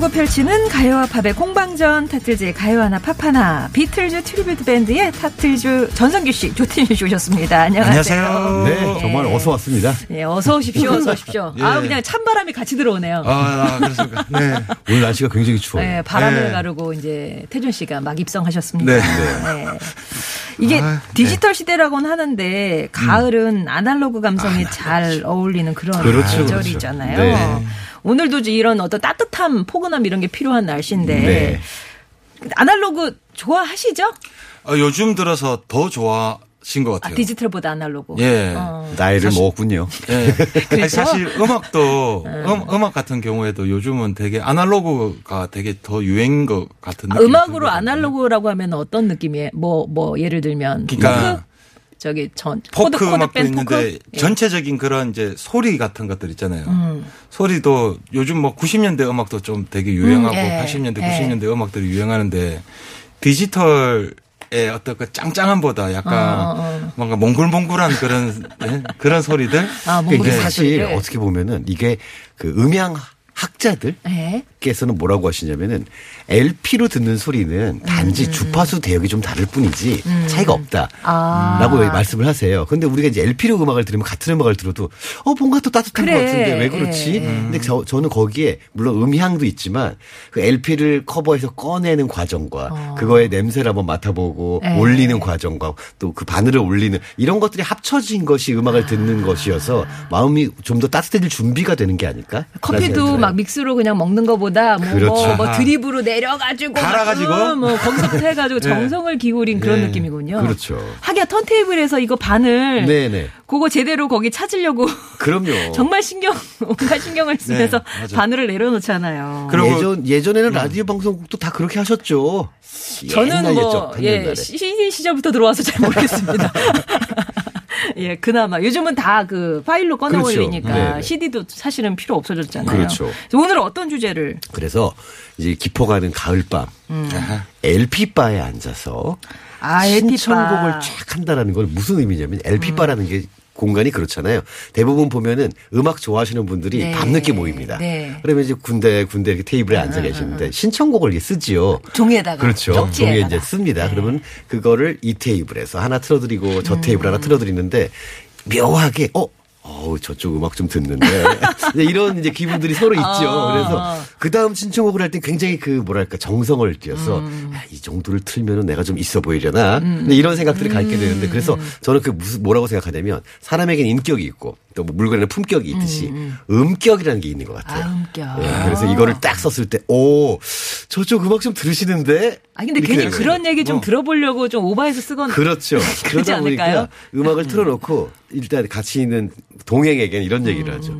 두고 펼치는 가요와 팝의 공방전 타틀즈의 가요 하나 팝 하나 비틀즈 tribute 밴드의 타틀즈 전성규 씨 조태준 씨 오셨습니다. 안녕하세요. 네, 정말 어서 왔습니다. 예, 어서 오십시오. 어서 오십시오. 예. 아 그냥 찬바람이 같이 들어오네요. 아, 아, 그렇습니까? 네. 오늘 날씨가 굉장히 추워요. 네, 바람을 네. 가르고 이제 태준 씨가 막 입성하셨습니다. 네, 네. 이게 아, 디지털 시대라고는 하는데 가을은 아날로그 감성이 잘 어울리는 그런 그렇죠, 계절이잖아요. 그렇죠. 네. 오늘도 이런 어떤 따뜻함, 포근함 이런 게 필요한 날씨인데 네. 아날로그 좋아하시죠? 어, 요즘 들어서 더 좋아하신 것 아, 같아요. 디지털보다 아날로그. 예. 어. 나이를 먹었군요. 예. 그렇죠? 사실 음악도 음, 악 같은 경우에도 요즘은 되게 아날로그가 되게 더 유행인 것 같은 아, 느낌이 음악으로. 아날로그라고 하면 어떤 느낌이에요? 뭐, 뭐, 예를 들면. 그러니까 포크? 저기, 전, 포크 코드, 음악도 있는데 포크? 예. 전체적인 그런 이제 소리 같은 것들 있잖아요. 음. 소리도 요즘 뭐 90년대 음악도 좀 되게 유행하고 음, 예. 80년대, 예. 90년대 음악들이 유행하는데 디지털의 어떤 그 짱짱함보다 약간 어, 어. 뭔가 몽글몽글한 그런 예? 그런 소리들 아, 이게 몽골 사실 사람들. 어떻게 보면은 이게 그 음향 학자들 예. 께서는 뭐라고 하시냐면은 LP로 듣는 소리는 단지 주파수 대역이 좀 다를 뿐이지 차이가 없다. 아. 라고 말씀을 하세요. 근데 우리가 이제 LP로 음악을 들으면 같은 음악을 들어도 어 뭔가 또 따뜻한 그래. 것 같은데 왜 그렇지? 예. 근데 저, 저는 거기에 물론 음향도 있지만 그 LP를 커버해서 꺼내는 과정과 그거의 냄새를 한번 맡아보고 어. 예. 올리는 과정과 또 그 바늘을 올리는 이런 것들이 합쳐진 것이 음악을 듣는 것이어서 마음이 좀 더 따뜻해질 준비가 되는 게 아닐까? 커피도 막 믹스로 그냥 먹는 것보다 뭐, 그렇죠. 뭐, 뭐 드립으로 내려가지고 막, 갈아가지고. 어, 뭐 거기서부터 해가지고 정성을 기울인 그런 네. 느낌이군요. 그렇죠. 하기야 턴테이블에서 이거 바늘 네네. 그거 제대로 거기 찾으려고 그럼요. 정말 신경 온갖 신경을 쓰면서 네, 맞아요. 바늘을 내려놓잖아요. 그리고- 예전 예전에는 라디오 방송국도 다 그렇게 하셨죠. 저는 옛날 뭐 예, 옛날에. CD 시절부터 들어와서 잘 모르겠습니다. 예, 그나마 요즘은 다 그 파일로 꺼내 그렇죠. 올리니까 네네. CD도 사실은 필요 없어졌잖아요. 그렇죠. 오늘 어떤 주제를 그래서 이제 깊어 가는 가을밤 LP 바에 앉아서 아, LP. 신청곡을 쫙 한다라는 건 무슨 의미냐면 LP 바라는 게 공간이 그렇잖아요. 대부분 보면은 음악 좋아하시는 분들이 네. 밤늦게 모입니다. 네. 그러면 이제 군데 군데 이렇게 테이블에 앉아 계시는데 신청곡을 이렇게 쓰지요. 종이에다가 그렇죠. 네. 종이에 이제 씁니다. 그러면 그거를 이 테이블에서 하나 틀어드리고 저 테이블 음. 하나 틀어드리는데 묘하게 어. 어우, 저쪽 음악 좀 듣는데. 이런 이제 기분들이 서로 있죠. 어. 그래서 그 다음 신청곡을 할때 굉장히 그 뭐랄까 정성을 들여서 음. 야, 이 정도를 틀면은 내가 좀 있어 보이려나. 근데 이런 생각들이 갖게 되는데 그래서 음. 저는 그 무슨 뭐라고 생각하냐면 사람에겐 인격이 있고 또뭐 물건에는 품격이 있듯이 음격이라는 게 있는 것 같아요. 아, 음격. 예, 그래서 이거를 딱 썼을 때, 오, 저쪽 음악 좀 들으시는데? 아 근데 괜히 그런. 얘기 좀 어. 들어보려고 좀 오바해서 쓰건 그렇죠. 그러지 않을까요? 보니까 음악을 틀어놓고 일단 같이 있는 동행에게는 이런 얘기를 하죠.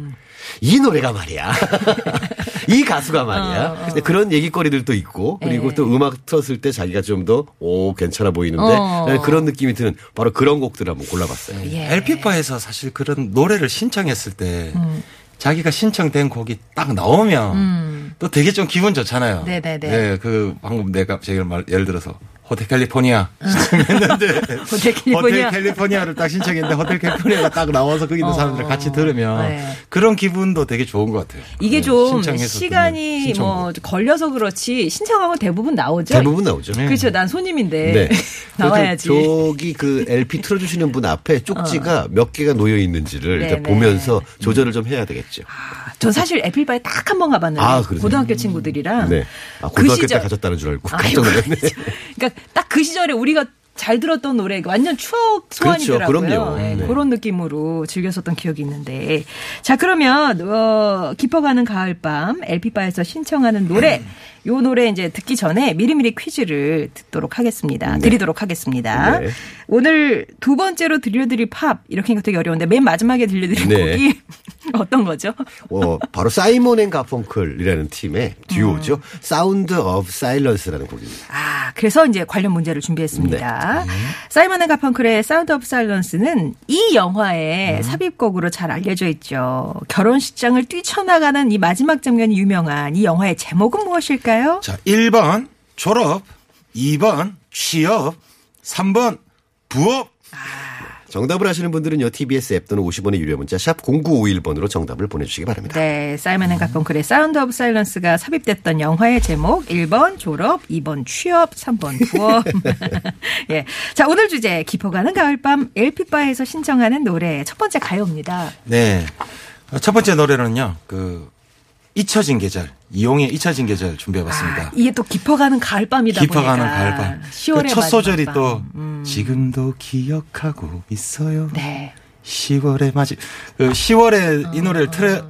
이 노래가 말이야. 이 가수가 말이야. 근데 그런 얘기거리들도 있고 그리고 예. 또 음악 틀었을 때 자기가 좀 더 오 괜찮아 보이는데 어. 그런 느낌이 드는 바로 그런 곡들을 한번 골라봤어요. 예. LP바에서 사실 그런 노래를 신청했을 때 음. 자기가 신청된 곡이 딱 나오면 또 되게 좀 기분 좋잖아요. 네네네. 네, 그 방금 내가 제가 말 예를 들어서 호텔 캘리포니아 신청했는데 호텔 캘리포니아. 호텔 캘리포니아를 딱 신청했는데 호텔 캘리포니아가 딱 나와서 거기 있는 어. 사람들 같이 들으면 네. 그런 기분도 되게 좋은 것 같아요. 이게 네, 좀 시간이. 뭐 걸려서 그렇지 신청하고 대부분 나오죠. 대부분 나오죠. 그렇죠. 난 손님인데 네. 나와야지. 저기 그 LP 틀어주시는 분 앞에 쪽지가 몇 개가 놓여 있는지를 일단 어. 네네. 보면서 조절을 좀 해야 되겠죠. 전 사실 애플바에 딱 한 번 가봤는데 아? 고등학교 친구들이랑 네. 아, 그 고등학교 때 시절- 가졌다는 줄 알고 깜짝 놀랐네. 그러니까 딱 그 시절에 우리가 잘 들었던 노래 완전 추억 소환이더라고요. 그렇죠. 그럼요. 네, 네. 그런 느낌으로 즐겼었던 기억이 있는데 자 그러면 어, 깊어가는 가을밤 LP바에서 신청하는 노래 요 노래 이제 듣기 전에 미리미리 퀴즈를 듣도록 하겠습니다. 드리도록 하겠습니다. 네. 오늘 두 번째로 들려드릴 팝 이렇게 하니까 되게 어려운데 맨 마지막에 들려드릴 네. 곡이 어떤 거죠? 어, 바로 사이먼 앤 가펑클이라는 팀의 듀오죠. 음. Sound of Silence라는 곡입니다. 아, 그래서 이제 관련 문제를 준비했습니다. 네. 사이먼 앤 가펑클의 Sound of Silence는 이 영화의 음. 삽입곡으로 잘 알려져 있죠. 결혼식장을 뛰쳐나가는 이 마지막 장면이 유명한 이 영화의 제목은 무엇일까요? 자, 1번 졸업, 2번 취업, 3번 부업. 정답을 아시는 분들은요, TBS 앱 또는 50원의 유료 문자 샵 0951번으로 정답을 보내주시기 바랍니다. 네, 사이먼 앤 가펑클의 Sound of Silence가 삽입됐던 영화의 제목 1번 졸업, 2번 취업, 3번 부업. 예. 자, 오늘 주제 깊어가는 가을밤 LP바에서 신청하는 노래 첫 번째 가요입니다. 네. 어, 첫 번째 노래는요, 그, 잊혀진 계절, 이용의 잊혀진 계절 준비해봤습니다. 아, 이게 또 깊어가는 가을밤이다 깊어가는 보니까 가을밤. 10월의 그 첫 소절이 마지막 또, 밤. 음. 지금도 기억하고 있어요. 네. 10월의 마지, 그 10월에 이 노래를 틀,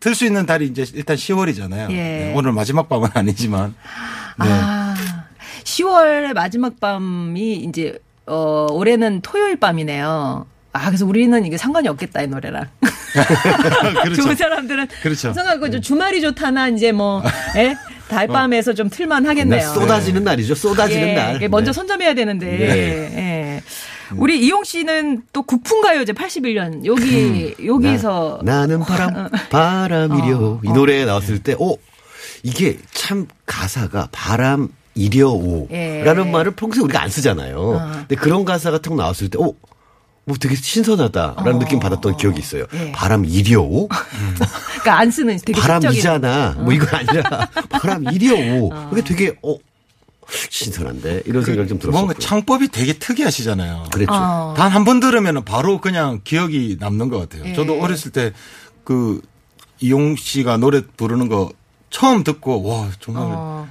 틀수 있는 달이 이제 일단 10월이잖아요. 예. 오늘 마지막 밤은 아니지만. 네. 아, 10월의 마지막 밤이 이제 어 올해는 토요일 밤이네요. 아, 그래서 우리는 이게 상관이 없겠다, 이 노래랑. 그렇죠. 좋은 사람들은. 그렇죠. 생각하고 좀 주말이 좋다나, 이제 뭐, 예? 달밤에서 좀 틀만 하겠네요. 쏟아지는 날이죠. 쏟아지는 예, 날. 먼저 네. 선점해야 되는데. 네. 예. 우리 이용 씨는 또 국풍가요제 81년 여기 여기서 나, 는 바람, 바람이려. 어, 이 노래 나왔을 때, 오, 이게 참 가사가 바람, 이려오. 예. 라는 말을 평소에 우리가 안 쓰잖아요. 근데 그런 가사가 탁 나왔을 때, 오, 뭐 되게 신선하다라는 느낌 받았던 기억이 있어요. 예. 바람 이려오? 그러니까 안 쓰는 되게 바람이잖아. 뭐 이거 아니라 바람 이려오. 그게 되게, 어, 신선한데? 이런 생각이 좀 들었어요. 뭔가 창법이 되게 특이하시잖아요. 그랬죠. 어. 단한 번 들으면 바로 그냥 기억이 남는 것 같아요. 예. 저도 어렸을 때 그 이용 씨가 노래 부르는 거 처음 듣고 와 정말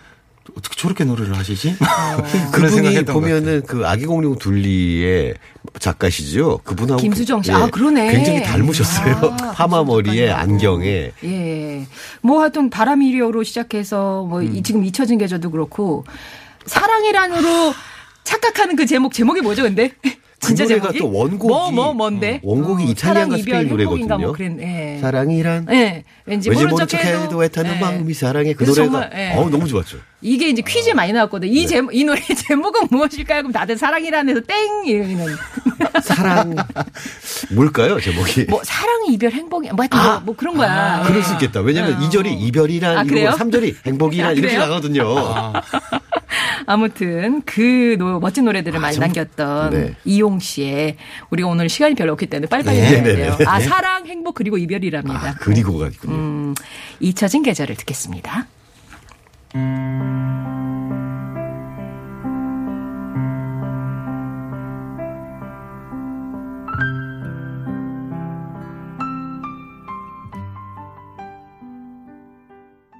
어. 어떻게 저렇게 노래를 하시지? 그런 그분이 생각했던 것 보면은 그 아기 공룡 둘리의 작가시죠. 그분하고 김수정 씨. 그- 아, 그러네. 굉장히 닮으셨어요. 아, 파마 머리에. 안경에 예. 뭐 하여튼 바람이리오로 시작해서 뭐 음. 이- 지금 잊혀진 계절도 그렇고 사랑이란으로 착각하는 그 제목 제목이 뭐죠, 근데? 진짜 그 노래가? 또 원곡이 뭐, 뭐, 뭔데? 원곡이 어, 이별, 스페인 노래거든요. 뭐 예. 사랑이란 예. 왠지, 왠지 모른 척 해도, 척해도 애타는 예. 마음이 사랑해 그 노래가 예. 어우 너무 좋았죠. 이게 이제 퀴즈에 많이 나왔거든. 네. 이 제목, 이 노래 제목은 무엇일까요? 그럼 다들 사랑이란 해서 땡! 이러는. 사랑 뭘까요 제목이? 뭐, 사랑, 이별, 행복이, 뭐 하여튼 뭐, 뭐 그런 거야. 그럴 수 있겠다. 왜냐면 이 2절이 이별이란 아? 이거 3절이 행복이란 아, 이렇게? 나가거든요. 아무튼 그 노- 멋진 노래들을 많이 남겼던 네. 이용 씨의 우리가 오늘 시간이 별로 없기 때문에 빨리빨리 네, 해야 네, 돼요. 네. 아 사랑, 행복 그리고 이별이랍니다. 아, 그리고가 있군요. 음, 잊혀진 계절을 듣겠습니다.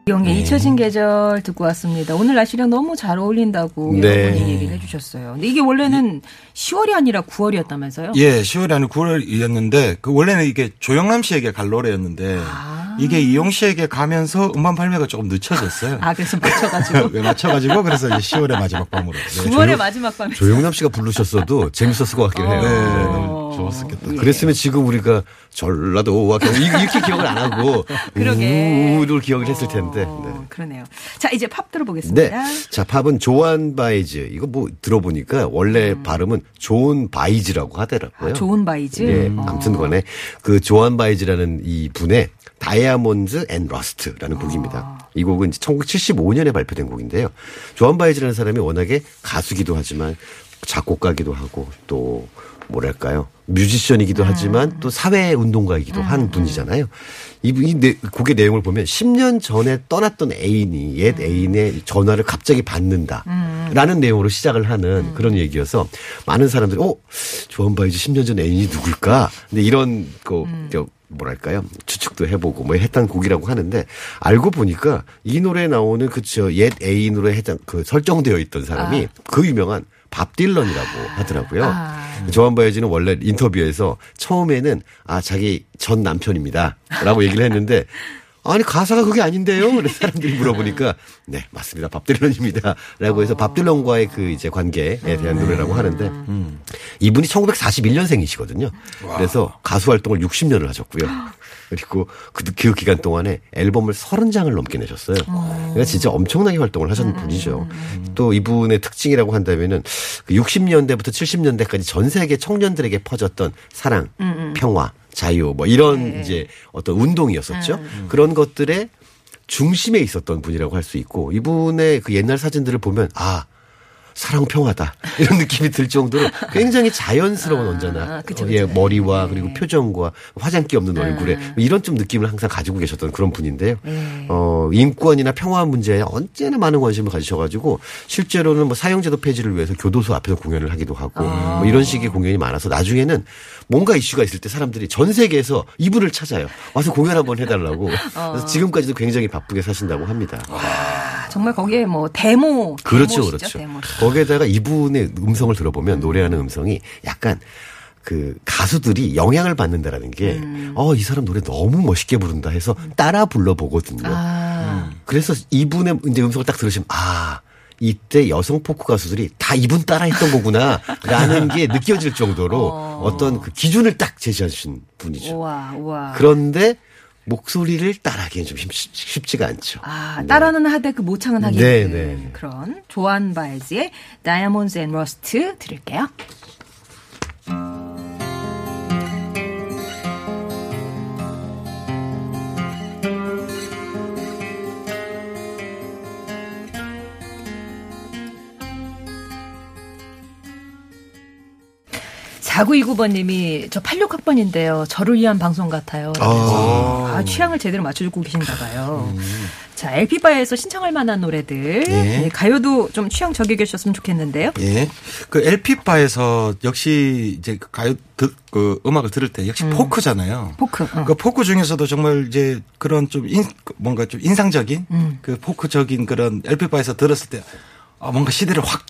이용의 잊혀진 계절 듣고 왔습니다. 오늘 날씨랑 너무 잘 어울린다고 네. 여러분이 얘기를 해주셨어요. 근데 이게 원래는 10월이 아니라 9월이었다면서요? 예, 10월이 아니고 9월이었는데 그 원래는 이게 조영남 씨에게 갈 노래였는데 이게 이용 씨에게 가면서 음반 발매가 조금 늦춰졌어요. 아, 그래서 맞춰가지고. 왜 맞춰가지고 그래서 이제 10월의 마지막 밤으로. 네. 9월의 마지막 밤에. 조영남 씨가 부르셨어도 재밌었을 것 같긴 해요. 네, 네. 너무 좋았었겠다. 예. 그랬으면 지금 우리가 전라도와 이렇게 기억을 안 하고 그러게. 우를 기억을 했을 텐데. 어, 네. 그러네요. 자, 이제 팝 네. 들어보겠습니다. 자, 팝은 조안 바에즈. 이거 뭐 들어보니까 원래 발음은 조은 바에즈라고 하더라고요. 음. 아, 조은 바에즈. 예, 어. 아무튼 간에 그 조안 바에즈라는 이 분의 Diamond and Rust라는 곡입니다. 이 곡은 1975년에 발표된 곡인데요. 조안 바에즈라는 사람이 워낙에 가수기도 하지만 작곡가기도 하고 또 뭐랄까요 뮤지션이기도 음. 하지만 또 사회 운동가이기도 한 분이잖아요. 이분이 내- 곡의 내용을 보면 10년 전에 떠났던 애인이 음. 옛 애인의 전화를 갑자기 받는다라는 내용으로 시작을 음. 하는 그런 얘기여서 많은 사람들이 어 조안 바에즈 10년 전 애인이 누굴까? 근데 이런 그 음. 저 뭐랄까요 추측도 해보고 뭐 했던 곡이라고 하는데 알고 보니까 이 노래에 나오는 그저 옛 애인으로 해당 그 설정되어 있던 사람이 그 유명한 밥 딜런이라고 하더라고요. 아. 조안 바에즈는 원래 인터뷰에서 처음에는 아 자기 전 남편입니다라고 얘기를 했는데 아니 가사가 그게 아닌데요. 그래서 사람들이 물어보니까 네 맞습니다. 밥 딜런입니다라고 해서 밥 딜런과의 그 이제 관계에 대한 노래라고 하는데 이분이 1941년생이시거든요. 그래서 가수 활동을 60년을 하셨고요. 그리고 그, 그 기간 동안에 앨범을 30장을 넘게 내셨어요. 그러니까 진짜 엄청나게 활동을 하셨는 분이죠. 또 이분의 특징이라고 한다면은 그 60년대부터 70년대까지 전 세계 청년들에게 퍼졌던 사랑, 평화, 자유 뭐 이런 이제 어떤 운동이었었죠. 그런 것들의 중심에 있었던 분이라고 할 수 있고 이분의 그 옛날 사진들을 보면 아 사랑 평화다 이런 느낌이 들 정도로 굉장히 자연스러운 언제나 그쵸, 어, 예, 그쵸. 머리와 그리고 표정과 화장기 없는 얼굴에 뭐 이런 좀 느낌을 항상 가지고 계셨던 그런 분인데요. 어, 인권이나 평화 문제에 언제나 많은 관심을 가지셔가지고 실제로는 뭐 사형제도 폐지를 위해서 교도소 앞에서 공연을 하기도 하고 뭐 이런 식의 공연이 많아서 나중에는 뭔가 이슈가 있을 때 사람들이 전 세계에서 이분을 찾아요. 와서 공연 한번 해달라고. 그래서 지금까지도 굉장히 바쁘게 사신다고 합니다. 아, 정말 거기에 뭐 데모. 그렇죠, 데모시죠, 그렇죠. 데모. 거기에다가 이분의 음성을 들어보면 노래하는 음성이 약간 그 가수들이 영향을 받는다라는 게, 어, 이 사람 노래 너무 멋있게 부른다 해서 따라 불러보거든요. 아, 그래서 이분의 이제 음성을 딱 들으시면, 아, 이때 여성 포크 가수들이 다 이분 따라 했던 거구나, 라는 게 느껴질 정도로 어. 떤그 기준을 딱 제시하신 분이죠. 우와, 우와. 그런데 목소리를 따라하기엔 좀 쉽, 쉽지가 않죠. 아, 따라는 하되 그 모창은 하기 네, 네. 그런 조안 바에즈의 Diamond and Rust 들을게요. 사구이구번님이 저 86학번인데요. 저를 위한 방송 같아요. 아. 아, 취향을 제대로 맞춰주고 계신가 봐요. 자, LP바에서 신청할 만한 노래들. 네, 가요도 좀 취향 저격이셨으면 좋겠는데요. 예. 그 LP바에서 역시 이제 그 가요 듣, 그 음악을 들을 때 역시 포크잖아요. 포크. 어. 그 포크 중에서도 정말 이제 그런 좀 인, 뭔가 좀 인상적인 음. 그 포크적인 그런 LP바에서 들었을 때 아, 뭔가 시대를 확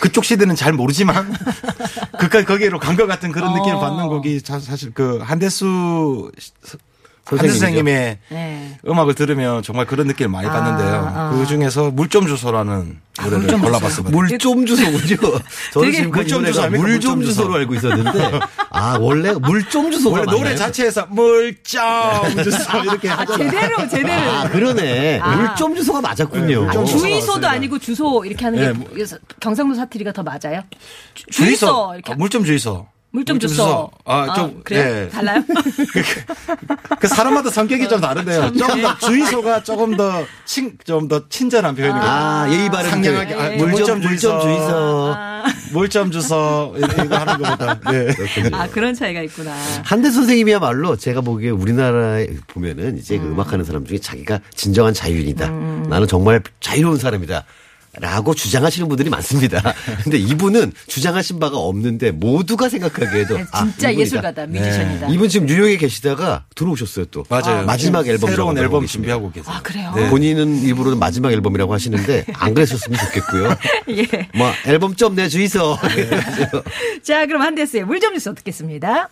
그쪽 시대는 잘 모르지만 그까지 거기로 간 것 같은 그런 느낌을 어. 받는 곡이 자- 사실 그 한대수 한대 선생님이죠. 선생님의 네. 음악을 들으면 정말 그런 느낌을 많이 받는데요. 아. 그 중에서 물 좀 주소라는 노래를 물좀 골라봤습니다. 물 좀 주소군요. 저는 지금까지 물좀 주소? 물 물좀 좀 주소. 주소로 알고 있었는데 아 원래 물 좀 주소가 원래 노래 맞나요? 자체에서 물 좀 주소 이렇게 아, 하잖아요. 제대로, 제대로. 아 그러네 아. 물좀 주소가 맞았군요. 물좀 주소. 주의소도. 아니고 주소 이렇게 하는 게 네, 뭐- 경상도 사투리가 더 맞아요? 주- 주의소 이렇게 물좀 주의소. 물좀 주소. 아, 좀 그래요? 예. 달라요? 그 사람마다 성격이 좀 다른데요. 조금 더 주의소가 조금 더 친, 좀 더 친절한 표현이고. 아 예의 바른 상냥하게 아, 물좀 물좀 물좀 주의소. 주의소. 물좀 주소. 이거 이거 하는 것보다. 네. 그렇군요. 아 그런 차이가 있구나. 한대 선생님이야말로 제가 보기에 우리나라에 보면은 이제 그 음악하는 사람 중에 자기가 진정한 자유인이다. 나는 정말 자유로운 사람이다. 라고 주장하시는 분들이 많습니다. 근데 이분은 주장하신 바가 없는데 모두가 생각하기에도 아, 진짜 이분이다. 예술가다, 뮤지션이다. 이분 지금 뉴욕에 계시다가 들어오셨어요 또. 맞아요. 마지막 앨범 새로운 앨범. 준비하고 계세요. 아 그래요? 네. 본인은 입으로는 마지막 앨범이라고 하시는데 안 그랬었으면 좋겠고요. 예. 뭐 앨범 좀 내주이소. 자 그럼 한대 스의 물 좀 주소 듣겠습니다.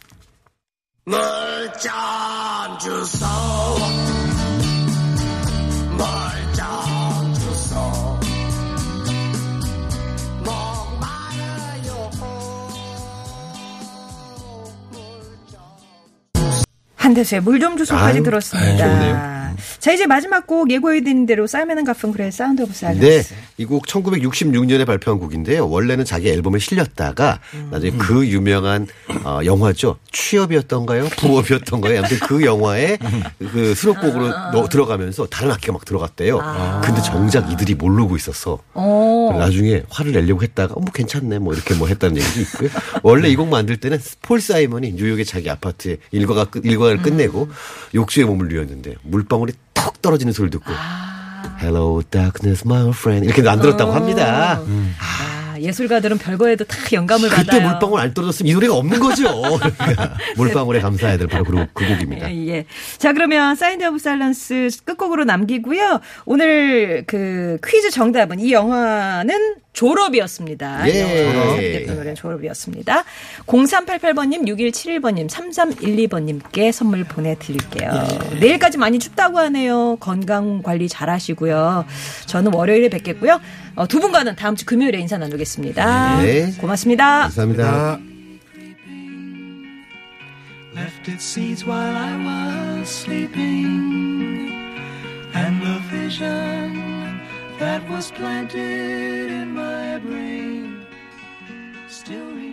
한대수의 물 좀 주소까지 들었습니다. 아유. 자 이제 마지막 곡 예고해드린 대로 사이먼 가펑크의 Sound of 네. Silence. 이곡 1966년에 발표한 곡인데요. 원래는 자기 앨범에 실렸다가 나중에 그 유명한 어, 영화죠. 취업이었던가요? 부업이었던가요? 아무튼 그 영화에 그 수록곡으로 넣- 들어가면서 다른 악기가 막 들어갔대요. 근데 정작 이들이 모르고 있었어. 어. 나중에 화를 내려고 했다가 어, 뭐 괜찮네 뭐 이렇게 뭐 했다는 얘기도 있고요. 원래 이 곡 만들 때는 폴 사이먼이 뉴욕의 자기 아파트에 일과가 끝- 일과를 끝내고 욕조에 몸을 누였는데 물방울이 톡 떨어지는 소리를 듣고 Hello darkness my friend 이렇게 만들었다고 합니다. 아, 예술가들은 별거에도 다 영감을 그때 받아요. 물방울 안 떨어졌으면 이 노래가 없는 거죠. 그러니까 물방울에 감사해야 될 바로 그, 그 곡입니다. 예, 예. 자, 그러면 Sound of Silence 끝곡으로 남기고요. 오늘 그 퀴즈 정답은 이 영화는 졸업이었습니다. 예. 대표 노래는 졸업이었습니다. 0388번님, 6171번님, 3312번님께 선물 보내드릴게요. 내일까지 많이 춥다고 하네요. 건강 관리 잘 하시고요. 저는 월요일에 뵙겠고요. 어, 두 분과는 다음 주 금요일에 인사 나누겠습니다. 네. 고맙습니다. 감사합니다. left its seeds while I was sleeping, and the vision that was planted in my brain still.